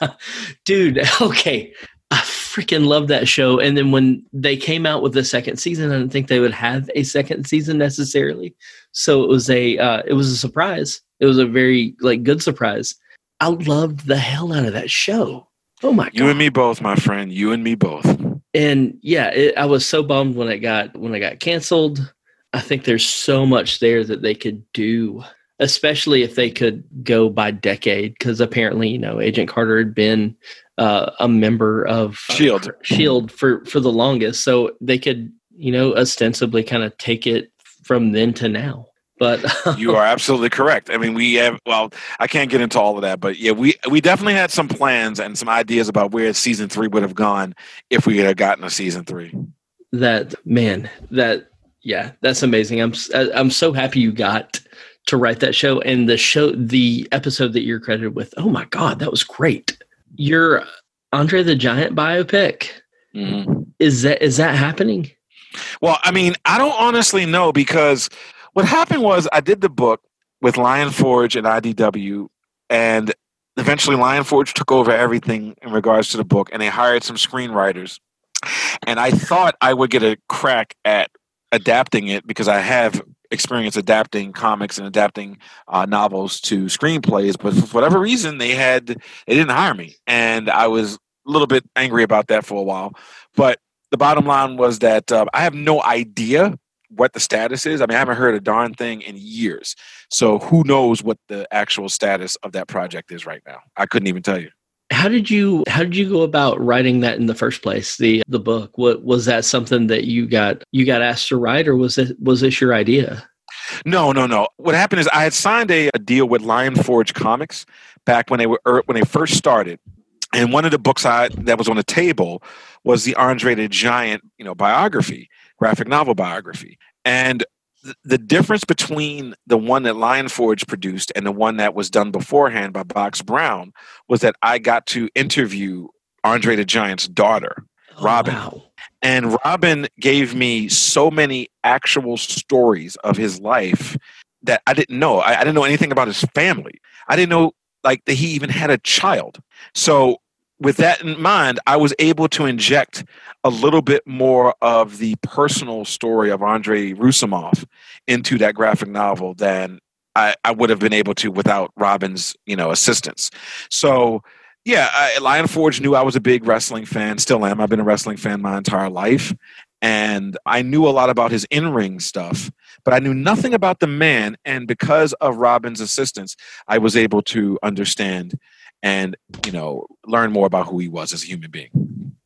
Dude, okay. I freaking love that show. And then when they came out with the second season, I didn't think they would have a second season necessarily. So it was a uh, it was a surprise. It was a very like good surprise. I loved the hell out of that show. Oh my god. You god! and me both, my friend. You and me both. and yeah, it, I was so bummed when it got when it got canceled. I think there's so much there that they could do, especially if they could go by decade, because apparently, you know, Agent Carter had been uh, a member of Shield. Shield for for the longest, so they could, you know, ostensibly kind of take it from then to now. But You are absolutely correct. I mean, we have. Well, I can't get into all of that, but yeah, we we definitely had some plans and some ideas about where season three would have gone if we had gotten a season three. that man that yeah that's amazing i'm i'm so happy you got to write that show and the show the episode that you're credited with oh my god that was great your andre the giant biopic Mm-hmm. is that is that happening Well, I mean, I don't honestly know because what happened was I did the book with Lion Forge and IDW, and eventually Lion Forge took over everything in regards to the book, and they hired some screenwriters. And I thought I would get a crack at adapting it because I have experience adapting comics and adapting uh, novels to screenplays, but for whatever reason, they had they didn't hire me, and I was a little bit angry about that for a while. But the bottom line was that uh, I have no idea what the status is. I mean, I haven't heard a darn thing in years. So who knows what the actual status of that project is right now? I couldn't even tell you. How did you how did you go about writing that in the first place the the book? What was that something that you got you got asked to write or was it was this your idea? No, no, no. What happened is I had signed a, a deal with Lion Forge Comics back when they were er, when they first started, and one of the books I that was on the table was the Andre the Giant, you know, biography, graphic novel biography, and the difference between the one that Lion Forge produced and the one that was done beforehand by Box Brown was that I got to interview Andre the Giant's daughter. Oh, Robin. Oh, wow. And Robin gave me so many actual stories of his life that I didn't know. I, I didn't know anything about his family. I didn't know like that he even had a child. So with that in mind, I was able to inject a little bit more of the personal story of Andre Roussimoff into that graphic novel than I, I would have been able to without Robin's, you know, assistance. So yeah, I, Lion Forge knew I was a big wrestling fan. Still am. I've been a wrestling fan my entire life, and I knew a lot about his in-ring stuff, but I knew nothing about the man. And because of Robin's assistance, I was able to understand and you know learn more about who he was as a human being.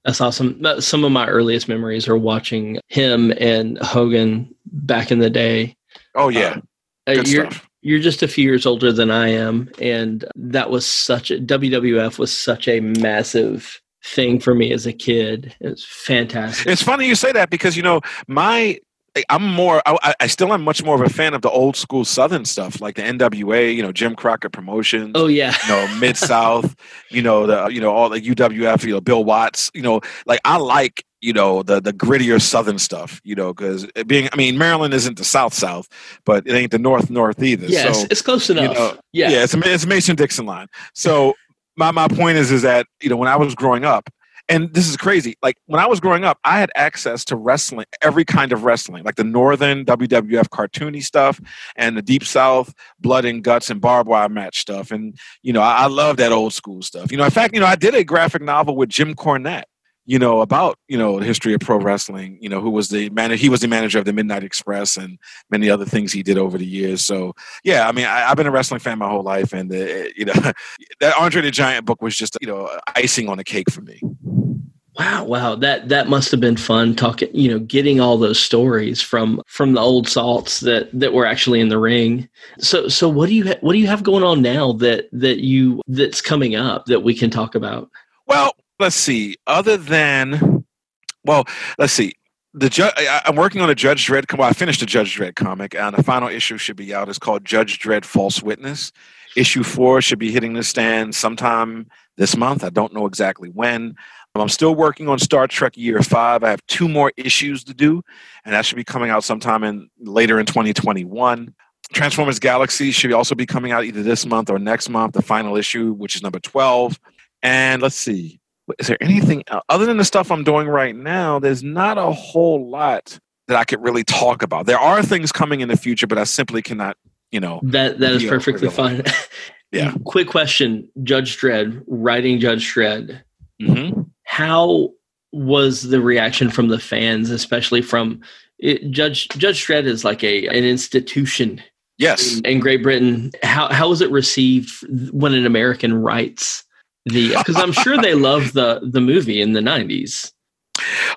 That's awesome. Uh, Some of my earliest memories are watching him and Hogan back in the day. Oh yeah, Uh, good you're stuff. you're just a few years older than I am, and that was such a WWF was such a massive thing for me as a kid. It was fantastic. It's funny you say that because you know my I'm more I, I still am much more of a fan of the old school Southern stuff like the NWA, you know Jim Crockett Promotions. oh yeah, you know, Mid South, you know, the you know, all the UWF, you know, Bill Watts, you know, like I like, you know, the the grittier Southern stuff, you know, because being, I mean, Maryland isn't the South South, but it ain't the North North either. yeah, it's, so it's close enough. know, yeah. yeah, it's it's Mason Dixon line. So my my point is is that you know when I was growing up, and this is crazy. Like when I was growing up, I had access to wrestling, every kind of wrestling, like the Northern WWF cartoony stuff, and the Deep South blood and guts and barbed wire match stuff. And you know, I, I love that old school stuff. You know, in fact, you know, I did a graphic novel with Jim Cornette. You know about you know the history of pro wrestling. You know who was the man. He was the manager of the Midnight Express and many other things he did over the years. So yeah, I mean, I, I've been a wrestling fan my whole life, and uh, you know, that Andre the Giant book was just you know icing on the cake for me. Wow, wow. That that must have been fun talking, you know, getting all those stories from from the old salts that that were actually in the ring. So so what do you ha- what do you have going on now that that you that's coming up that we can talk about? Well, let's see. Other than, well, let's see. The ju- I, I'm working on a Judge Dredd. Well, I finished the Judge Dredd comic, and the final issue should be out. It's called Judge Dredd: False Witness. Issue four should be hitting the stand sometime this month. I don't know exactly when. I'm still working on Star Trek Year Five. I have two more issues to do, and that should be coming out sometime in later in 2021. Transformers Galaxy should also be coming out either this month or next month. The final issue, which is number 12. And let's see. is there anything other than the stuff I'm doing right now? There's not a whole lot that I could really talk about. There are things coming in the future, but I simply cannot, you know. That that is perfectly fine. yeah. Quick question, Judge Dredd, writing Judge Dredd. Mm-hmm. How was the reaction from the fans, especially from it, Judge Judge Dredd is like a an institution. Yes. In, in Great Britain, how how was it received when an American writes the? Because I'm sure they love the the movie in the '90s.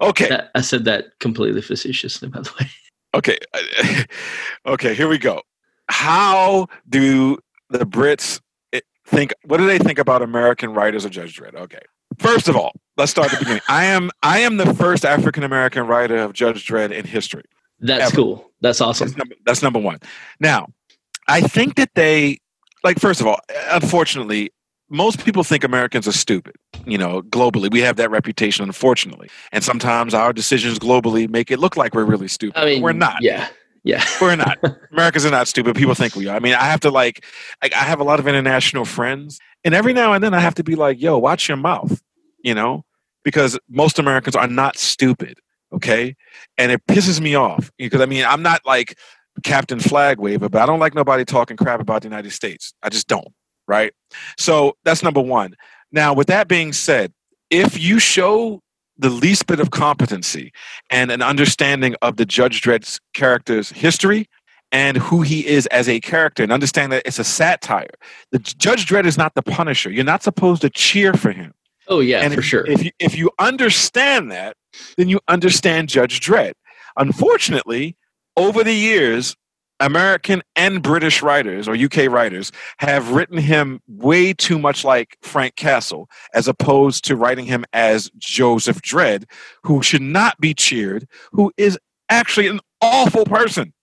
Okay. That, I said that completely facetiously, by the way. Okay. okay. Here we go. How do the Brits eh, think? What do they think about American writers of Judge Dredd? Okay. First of all, let's start at the beginning. I am I am the first African American writer of Judge Dredd in history. That's ever. cool. That's awesome. That's number, that's number one. Now, I think that they like first of all, unfortunately, most people think Americans are stupid. You know, globally, we have that reputation, unfortunately. And sometimes our decisions globally make it look like we're really stupid. I mean, we're not. Yeah. Yeah. we're not. Americans are not stupid. People think we are. I mean, I have to like, like, I have a lot of international friends, and every now and then I have to be like, yo, watch your mouth, you know, because most Americans are not stupid. Okay. And it pisses me off because I mean, I'm not like Captain Flag Waver, but I don't like nobody talking crap about the United States. I just don't right? So that's number one. Now, with that being said, if you show the least bit of competency and an understanding of the Judge Dredd's character's history and who he is as a character, and understand that it's a satire, the Judge Dredd is not the Punisher. You're not supposed to cheer for him. Oh yeah, and for if, sure. If you, if you understand that, then you understand Judge Dredd. Unfortunately, over the years, American and British writers or UK writers have written him way too much like Frank Castle, as opposed to writing him as Joseph Dredd, who should not be cheered, who is actually an awful person.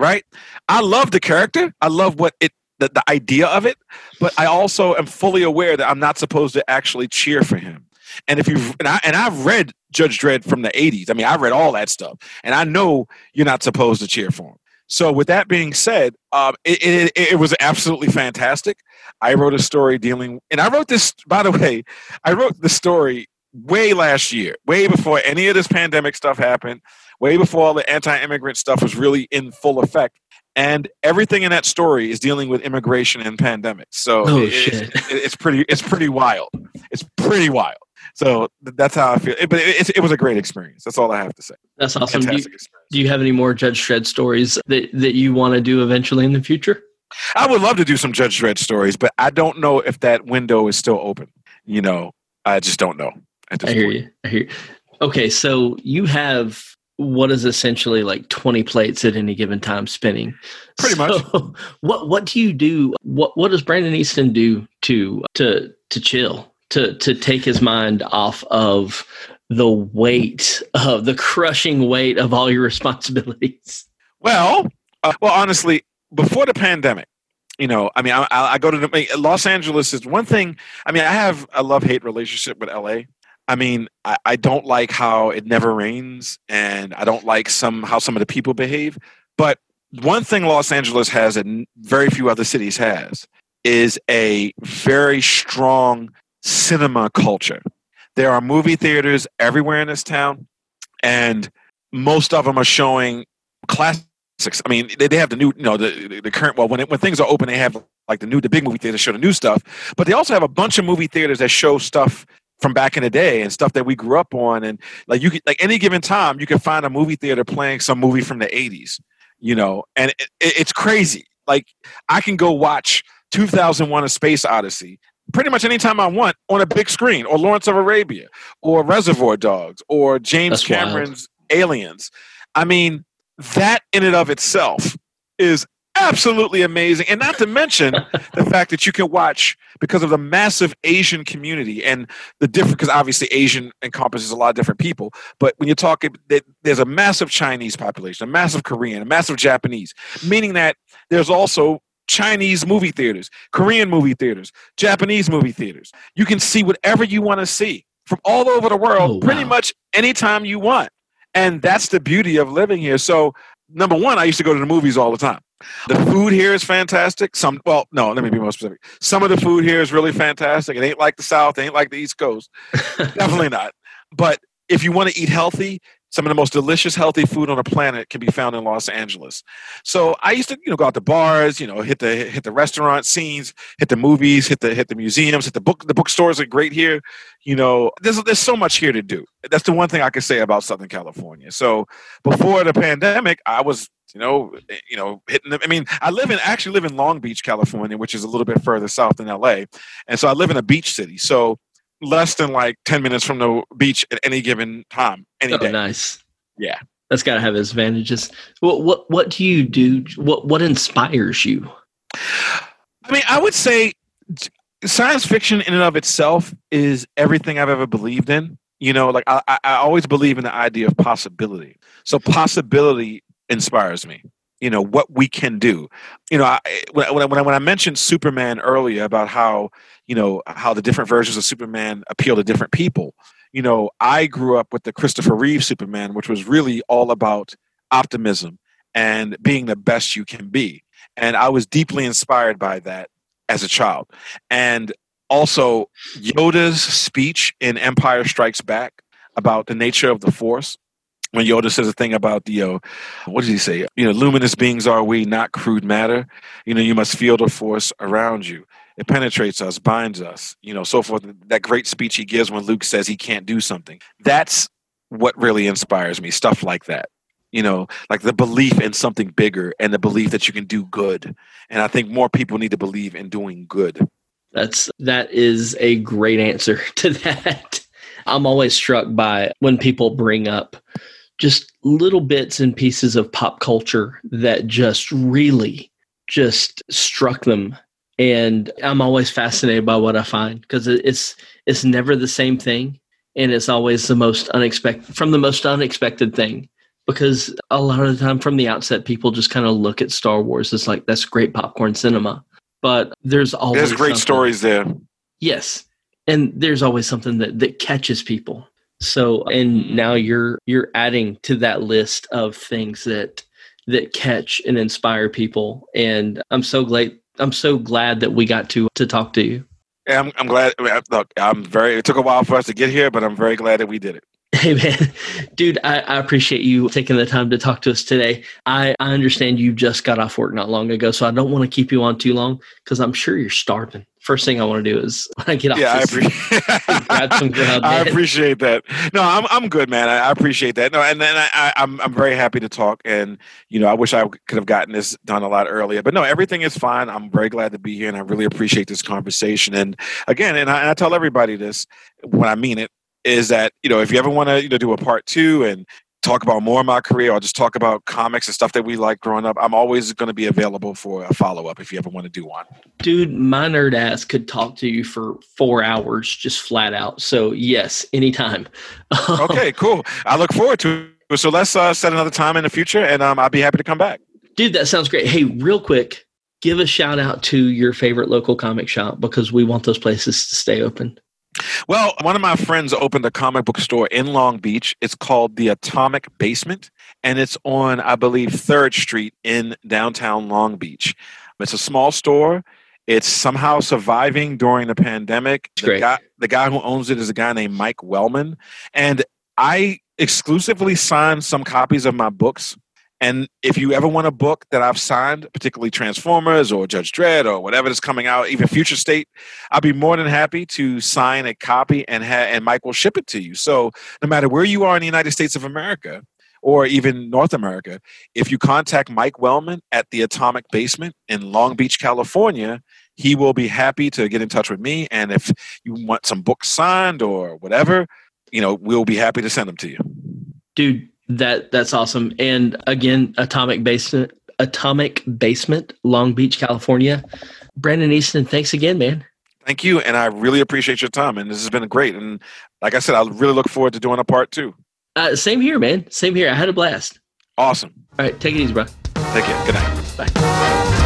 Right? I love the character. I love what it the, the idea of it, but I also am fully aware that I'm not supposed to actually cheer for him. And if you and I and I've read Judge Dredd from the 80s. I mean, I read all that stuff, and I know you're not supposed to cheer for him. So, with that being said, um, it, it, it, was absolutely fantastic. I wrote a story dealing, and I wrote this, by the way, I wrote the story way last year, way before any of this pandemic stuff happened, way before all the anti immigrant stuff was really in full effect. And everything in that story is dealing with immigration and pandemics. So oh, it, it's, it's pretty, it's pretty wild. It's pretty wild. So that's how I feel. It, but it, it, was a great experience. That's all I have to say. That's awesome. Do you, do you, have any more Judge Dredd stories that, that you want to do eventually in the future? I would love to do some Judge Dredd stories, but I don't know if that window is still open. You know, I just don't know. I hear point. you. I hear you. Okay, so you have what is essentially like 20 plates at any given time spinning. Pretty so much. What what do you do? What what does Brandon Easton do to to to chill? to to take his mind off of the weight of the crushing weight of all your responsibilities? Well, uh, well, honestly, before the pandemic, you know, I mean, I, I go to the, Los Angeles is one thing. I mean, I have a love hate relationship with LA. I mean, I, I don't like how it never rains, and I don't like some how some of the people behave. But one thing Los Angeles has, and very few other cities has, is a very strong cinema culture. There are movie theaters everywhere in this town, and most of them are showing classics. I mean, they, they have the new, you know, the, the current. Well, when it, when things are open, they have like the new, the big movie theaters show the new stuff, but they also have a bunch of movie theaters that show stuff from back in the day and stuff that we grew up on. And like you, could, like any given time, you can find a movie theater playing some movie from the '80s, you know, and it, it, it's crazy. Like I can go watch 2001: A Space Odyssey pretty much anytime I want on a big screen, or Lawrence of Arabia, or Reservoir Dogs, or James That's Cameron's wild. Aliens. I mean, that in and of itself is absolutely amazing. And not to mention the fact that you can watch because of the massive Asian community and the different, because obviously Asian encompasses a lot of different people. But when you're talking, there's a massive Chinese population, a massive Korean, a massive Japanese, meaning that there's also Chinese movie theaters, Korean movie theaters, Japanese movie theaters. You can see whatever you want to see from all over the world, oh, wow. pretty much anytime you want. And that's the beauty of living here. So number one, I used to go to the movies all the time. The food here is fantastic. Some, well, no, let me be more specific. Some of the food here is really fantastic. It ain't like the South, it ain't like the East Coast. Definitely not. But if you want to eat healthy, some of the most delicious, healthy food on the planet can be found in Los Angeles. So I used to, you know, go out to bars, you know, hit the hit the restaurant scenes, hit the movies, hit the hit the museums, hit the book. The bookstores are great here. You know, there's there's so much here to do. That's the one thing I can say about Southern California. So before the pandemic, I was you know, eh, you know, hitting. The, I mean, I live in actually live in Long Beach, California, which is a little bit further south than LA, and so I live in a beach city. So less than like 10 minutes from the beach at any given time any oh, day. nice. Yeah. That's got to have its advantages. What what what do you do? What what inspires you? I mean i would say science fiction in and of itself is everything i've ever believed in. You know like i i always believe in the idea of possibility. So possibility inspires me you know what we can do. You know I, when, I, when I mentioned superman earlier about how you know how the different versions of superman appeal to different people you know i grew up with the christopher reeve superman which was really all about optimism and being the best you can be. And i was deeply inspired by that as a child. And also yoda's speech in empire strikes back about the nature of the force when Yoda says a thing about the, uh, what does he say? You know, luminous beings are we, not crude matter. You know, you must feel the force around you. It penetrates us, binds us, you know, so forth. That great speech he gives when Luke says he can't do something. That's what really inspires me, stuff like that. You know, like the belief in something bigger and the belief that you can do good. And I think more people need to believe in doing good. That's that is a great answer to that. I'm always struck by when people bring up just little bits and pieces of pop culture that just really just struck them. And i'm always fascinated by what i find because it's it's never the same thing. And it's always the most unexpected from the most unexpected thing. Because a lot of the time from the outset people just kind of look at star wars as like that's great popcorn cinema. But there's always there's great stories there. Yes. And there's always something that that catches people so and now you're you're adding to that list of things that that catch and inspire people. And I'm so glad I'm so glad that we got to to talk to you. Yeah, I'm, I'm glad. Look, I'm very. It took a while for us to get here, but I'm very glad that we did it. Hey man, dude, I, I, appreciate you taking the time to talk to us today. I, I understand you just got off work not long ago, so I don't want to keep you on too long because I'm sure you're starving first thing I want to do is when I get off. Yeah, I appreciate. grab some. I appreciate that. No, I'm I'm good, man. I, I appreciate that. No, and then I, I'm I'm very happy to talk. And you know, I wish I could have gotten this done a lot earlier. But no, everything is fine. I'm very glad to be here, and I really appreciate this conversation. And again, and I, and I tell everybody this when I mean it is that you know if you ever want to you know do a part two and talk about more of my career or just talk about comics and stuff that we like growing up, I'm always going to be available for a follow up if you ever want to do one. Dude, my nerd ass could talk to you for four hours just flat out. So, yes, anytime. okay, cool. I look forward to it. So, let's uh, set another time in the future and um, I'll be happy to come back. Dude, that sounds great. Hey, real quick, give a shout out to your favorite local comic shop because we want those places to stay open. Well, one of my friends opened a comic book store in Long Beach. It's called the Atomic Basement, and it's on, I believe, 3rd Street in downtown Long Beach. It's a small store. It's somehow surviving during the pandemic. The guy, the guy who owns it is a guy named Mike Wellman. And I exclusively signed some copies of my books and if you ever want a book that I've signed, particularly Transformers or Judge Dredd or whatever that's coming out, even Future State, I'll be more than happy to sign a copy and ha- and Mike will ship it to you. So no matter where you are in the United States of America or even North America, if you contact Mike Wellman at the Atomic Basement in Long Beach, California, he will be happy to get in touch with me. And if you want some books signed or whatever, you know, we'll be happy to send them to you. Dude, that that's awesome. And again, Atomic Basement, Atomic Basement, Long Beach, California. Brandon Easton, thanks again, man. Thank you, and I really appreciate your time. And this has been great. And like I said, I really look forward to doing a part two. Uh, same here, man. Same here. I had a blast. Awesome. All right, take it easy, bro. Take care. Good night. Bye.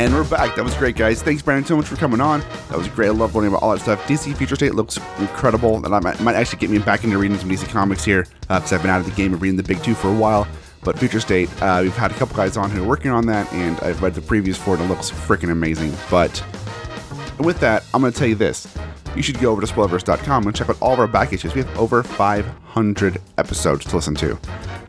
And we're back. That was great, guys. Thanks, Brandon, so much for coming on. That was great. I love learning about all that stuff. DC Future State looks incredible, and I might, might actually get me back into reading some DC comics here because uh, I've been out of the game of reading the big two for a while. But Future State, uh, we've had a couple guys on who are working on that, and I've read the previews for it, and it looks freaking amazing. But with that, I'm going to tell you this. You should go over to spoilerverse.com and check out all of our back issues. We have over 500 episodes to listen to.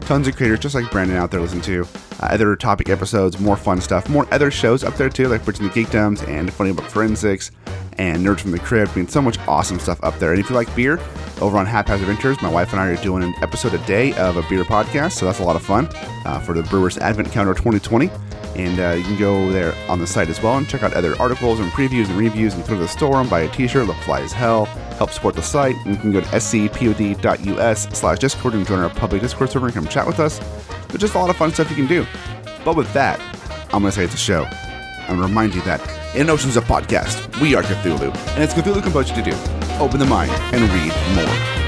Tons of creators just like Brandon out there listen to. Uh, other topic episodes, more fun stuff, more other shows up there too, like Bridging the Geekdoms and Funny About Forensics and Nerds from the Crib. I mean, so much awesome stuff up there. And if you like beer, over on Haphazard Adventures, my wife and I are doing an episode a day of a beer podcast, so that's a lot of fun uh, for the Brewers Advent Calendar 2020. And uh, you can go there on the site as well and check out other articles and previews and reviews and go to the store and buy a t-shirt, look fly as hell, help support the site. And you can go to scpod.us slash discord and join our public discord server and come chat with us. There's just a lot of fun stuff you can do. But with that, I'm going to say it's a show. To remind you that in Oceans of Podcast, we are Cthulhu, and it's Cthulhu compels you to do. Open the mind and read more.